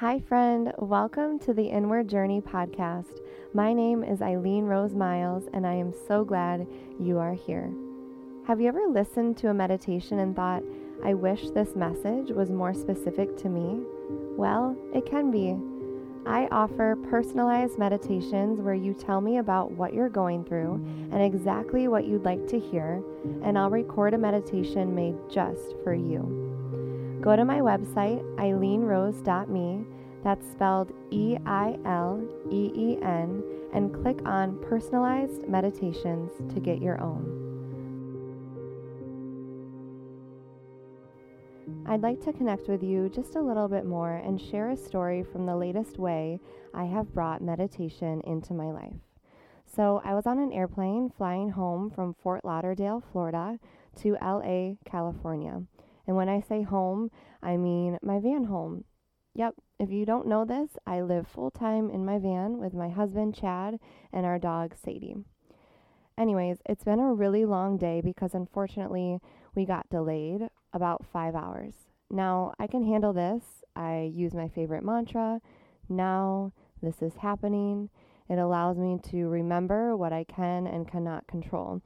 Hi, friend. Welcome to the Inward Journey podcast. My name is Eileen Rose Miles, and I am so glad you are here. Have you ever listened to a meditation and thought, I wish this message was more specific to me? Well, it can be. I offer personalized meditations where you tell me about what you're going through and exactly what you'd like to hear, and I'll record a meditation made just for you. Go to my website, eileenrose.me, that's spelled E I L E E N, and click on Personalized Meditations to get your own. I'd like to connect with you just a little bit more and share a story from the latest way I have brought meditation into my life. So, I was on an airplane flying home from Fort Lauderdale, Florida to LA, California. And when I say home, I mean my van home. Yep, if you don't know this, I live full time in my van with my husband, Chad, and our dog, Sadie. Anyways, it's been a really long day because unfortunately we got delayed about five hours. Now I can handle this. I use my favorite mantra now, this is happening. It allows me to remember what I can and cannot control.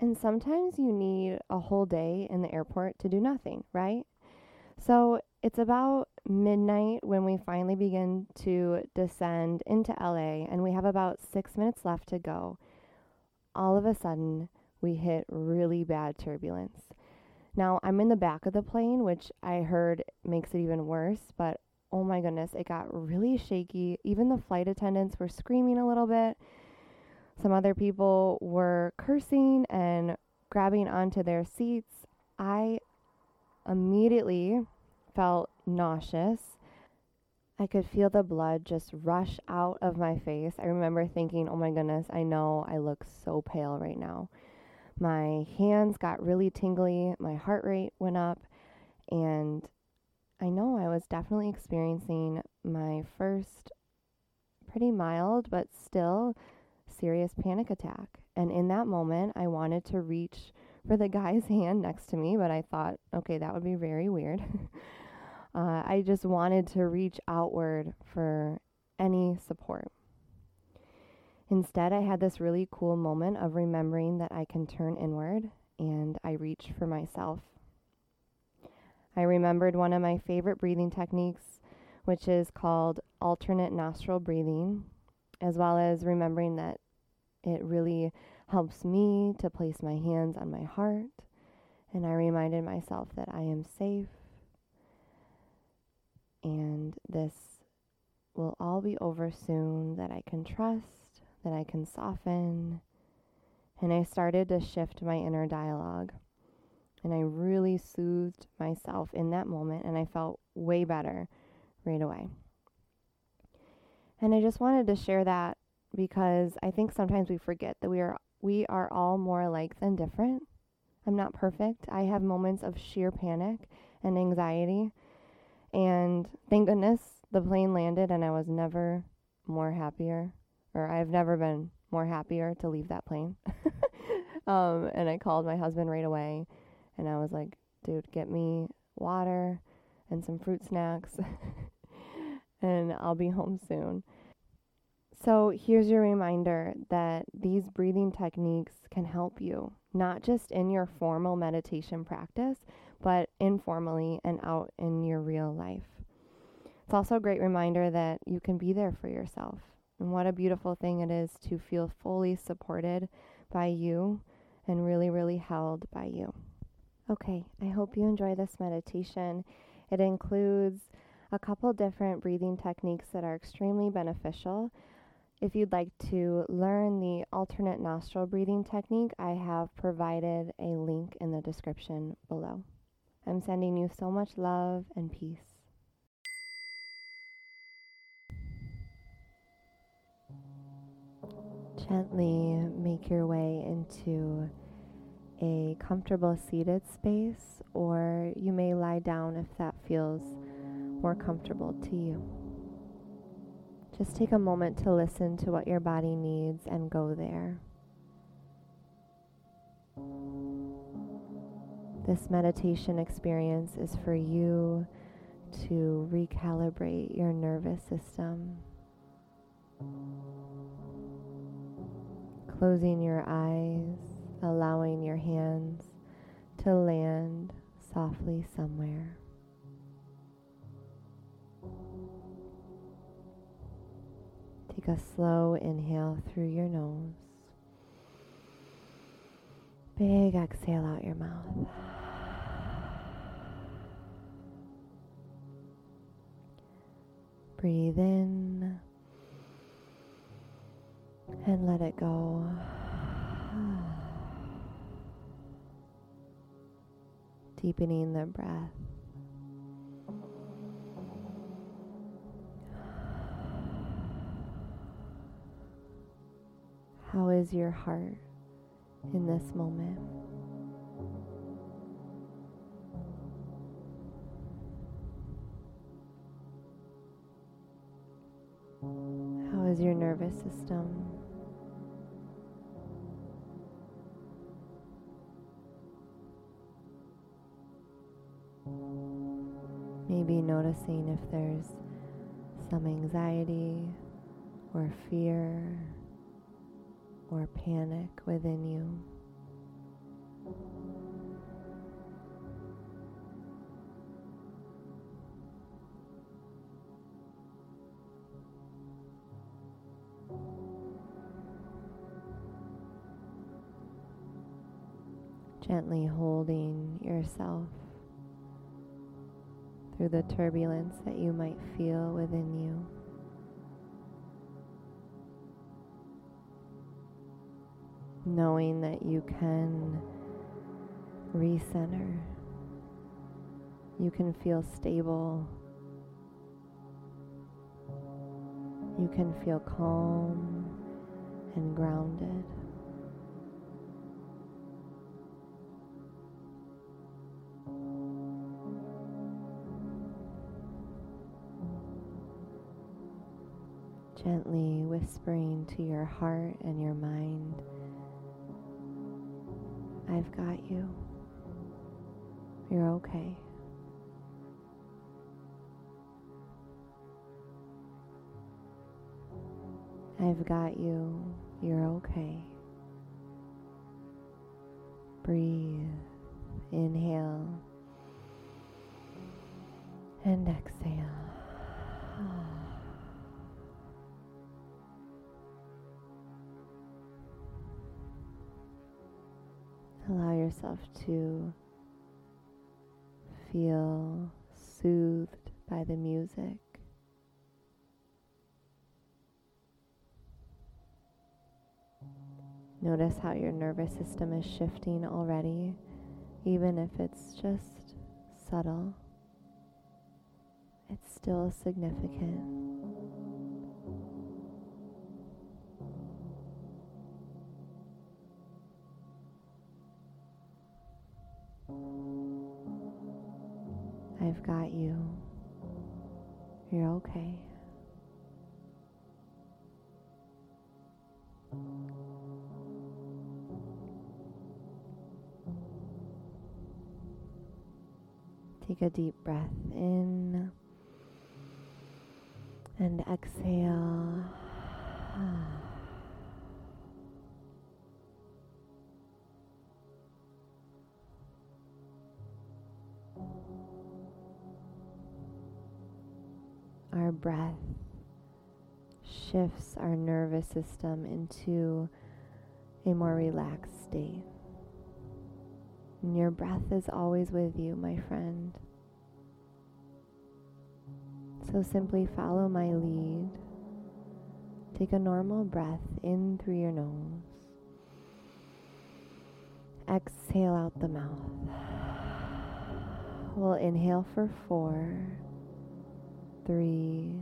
And sometimes you need a whole day in the airport to do nothing, right? So it's about midnight when we finally begin to descend into LA, and we have about six minutes left to go. All of a sudden, we hit really bad turbulence. Now, I'm in the back of the plane, which I heard makes it even worse, but oh my goodness, it got really shaky. Even the flight attendants were screaming a little bit. Some other people were cursing and grabbing onto their seats. I immediately felt nauseous. I could feel the blood just rush out of my face. I remember thinking, oh my goodness, I know I look so pale right now. My hands got really tingly, my heart rate went up, and I know I was definitely experiencing my first pretty mild but still serious panic attack. And in that moment, I wanted to reach for the guy's hand next to me, but I thought, okay, that would be very weird. uh, I just wanted to reach outward for any support. Instead, I had this really cool moment of remembering that I can turn inward and I reached for myself. I remembered one of my favorite breathing techniques, which is called alternate nostril breathing, as well as remembering that it really helps me to place my hands on my heart. And I reminded myself that I am safe and this will all be over soon, that I can trust, that I can soften. And I started to shift my inner dialogue. And I really soothed myself in that moment, and I felt way better right away. And I just wanted to share that because I think sometimes we forget that we are we are all more alike than different. I'm not perfect. I have moments of sheer panic and anxiety. And thank goodness the plane landed and I was never more happier or I've never been more happier to leave that plane. um, and I called my husband right away and I was like, dude, get me water and some fruit snacks and I'll be home soon. So, here's your reminder that these breathing techniques can help you, not just in your formal meditation practice, but informally and out in your real life. It's also a great reminder that you can be there for yourself. And what a beautiful thing it is to feel fully supported by you and really, really held by you. Okay, I hope you enjoy this meditation. It includes a couple different breathing techniques that are extremely beneficial if you'd like to learn the alternate nostril breathing technique, I have provided a link in the description below. I'm sending you so much love and peace. Gently make your way into a comfortable seated space, or you may lie down if that feels more comfortable to you. Just take a moment to listen to what your body needs and go there. This meditation experience is for you to recalibrate your nervous system. Closing your eyes, allowing your hands to land softly somewhere. Take a slow inhale through your nose. Big exhale out your mouth. Breathe in and let it go. Deepening the breath. How is your heart in this moment? How is your nervous system? Maybe noticing if there's some anxiety or fear or panic within you. Gently holding yourself through the turbulence that you might feel within you. Knowing that you can recenter. You can feel stable. You can feel calm and grounded. Gently whispering to your heart and your mind. I've got you. You're okay. I've got you. You're okay. Breathe. Inhale. And exhale. Allow yourself to feel soothed by the music. Notice how your nervous system is shifting already, even if it's just subtle. It's still significant. I've got you. You're okay. Take a deep breath in and exhale. Our breath shifts our nervous system into a more relaxed state. And your breath is always with you, my friend. So simply follow my lead. Take a normal breath in through your nose. Exhale out the mouth. We'll inhale for four three,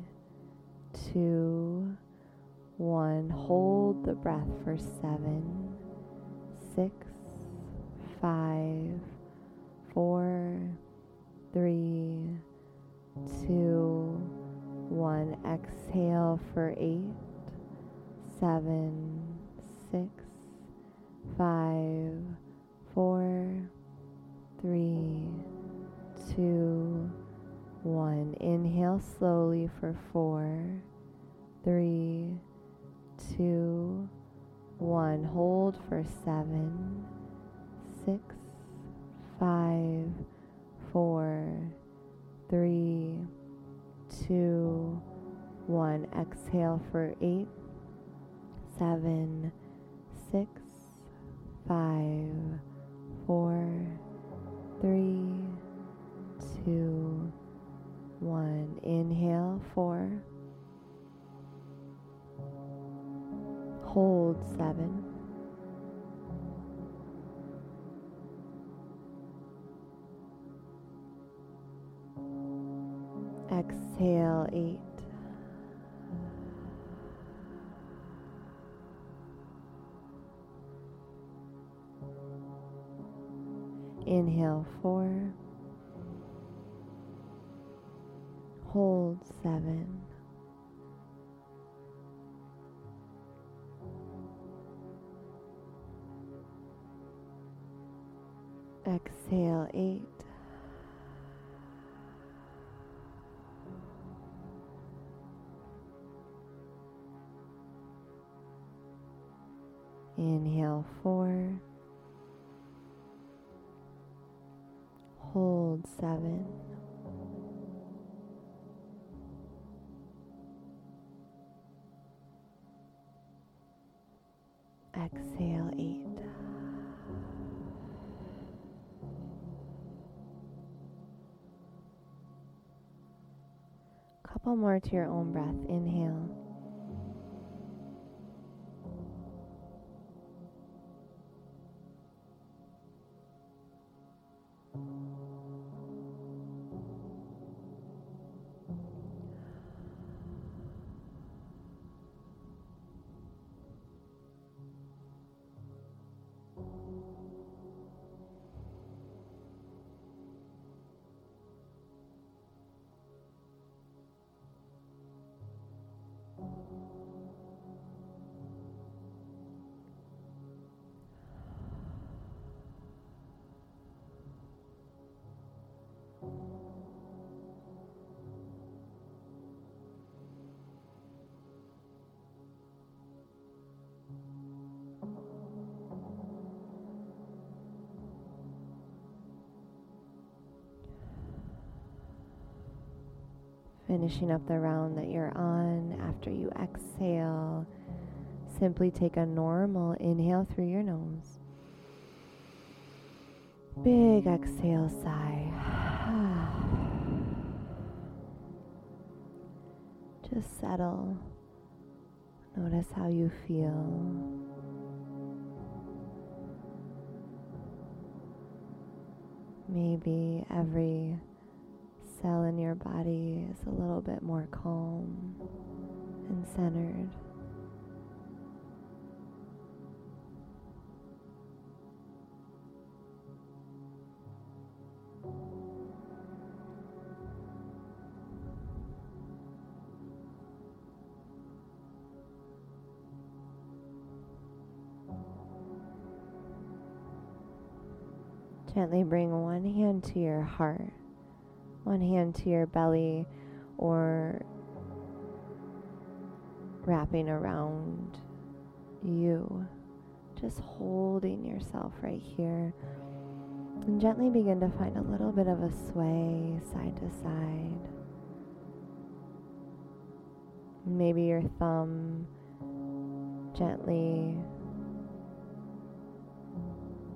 two, one. Hold the breath for seven, six, five, four, three, two, one. Exhale for eight, seven, six, five, Inhale slowly for four, three, two, one. Hold for seven, six, five, four, three, two, one. Exhale for eight, seven, six, five, four, three, two, one. Inhale, four. Hold, seven. Exhale, eight. Inhale, four. Hold, seven. Exhale, eight. Inhale, four. Couple more to your own breath. Inhale. Finishing up the round that you're on after you exhale, simply take a normal inhale through your nose. Big exhale, sigh. Just settle. Notice how you feel. Maybe every cell in your body is a little bit more calm and centered. Gently bring one hand to your heart one hand to your belly or wrapping around you, just holding yourself right here. And gently begin to find a little bit of a sway side to side. Maybe your thumb gently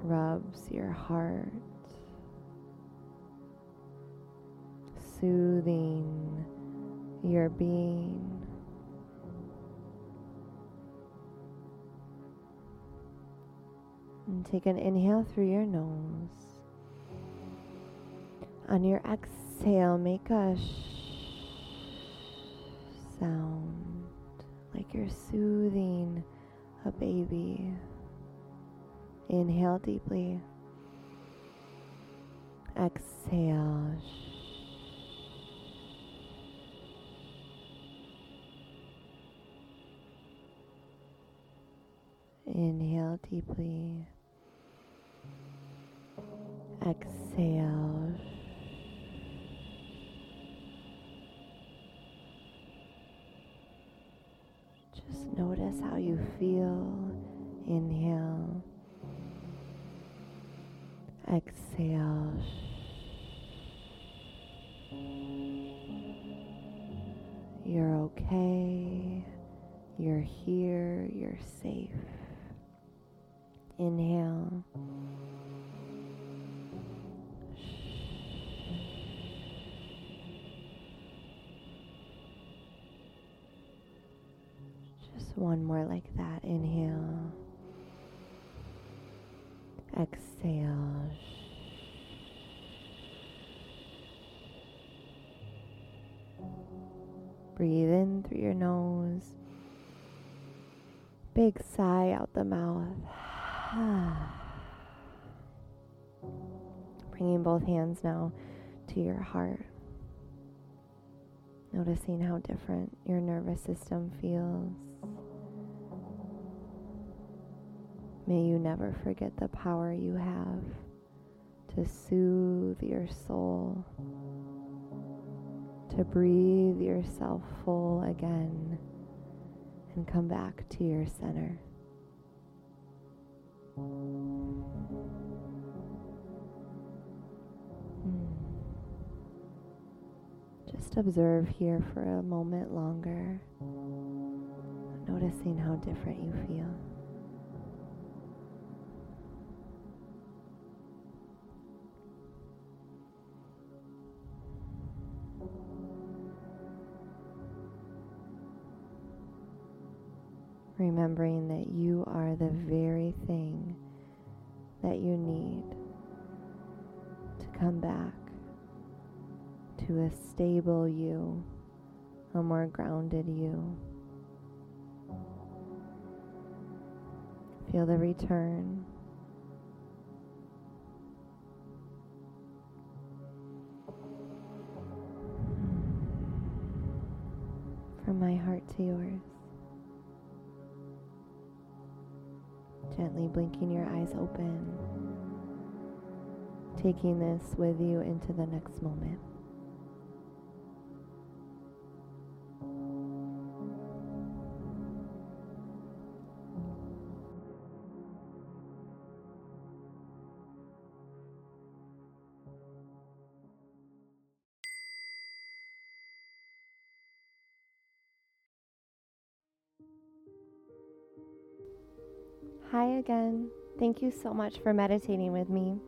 rubs your heart soothing your being. And take an inhale through your nose. On your exhale, make a shh sound like you're soothing a baby. Inhale deeply. Exhale. Inhale deeply. Exhale. Just notice how you feel. Inhale. Exhale. You're okay. You're here. You're safe. Inhale. Just one more like that. Inhale. Exhale. Breathe in through your nose. Big sigh out the mouth. Bringing both hands now to your heart. Noticing how different your nervous system feels. May you never forget the power you have to soothe your soul, to breathe yourself full again, and come back to your center. Hmm. Just observe here for a moment longer, noticing how different you feel. Remembering that you are the very thing that you need to come back to a stable you, a more grounded you. Feel the return. From my heart to yours. Gently blinking your eyes open, taking this with you into the next moment. Hi again. Thank you so much for meditating with me.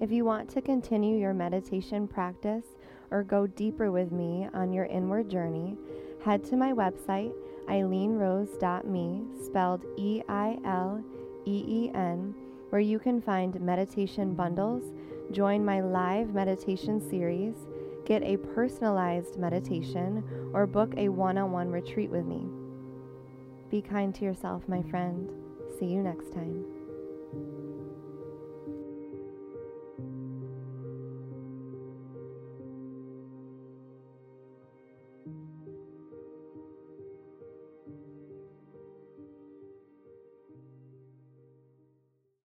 If you want to continue your meditation practice or go deeper with me on your inward journey, head to my website, eileenrose.me, spelled E I L E E N, where you can find meditation bundles, join my live meditation series, get a personalized meditation, or book a one on one retreat with me. Be kind to yourself, my friend. See you next time.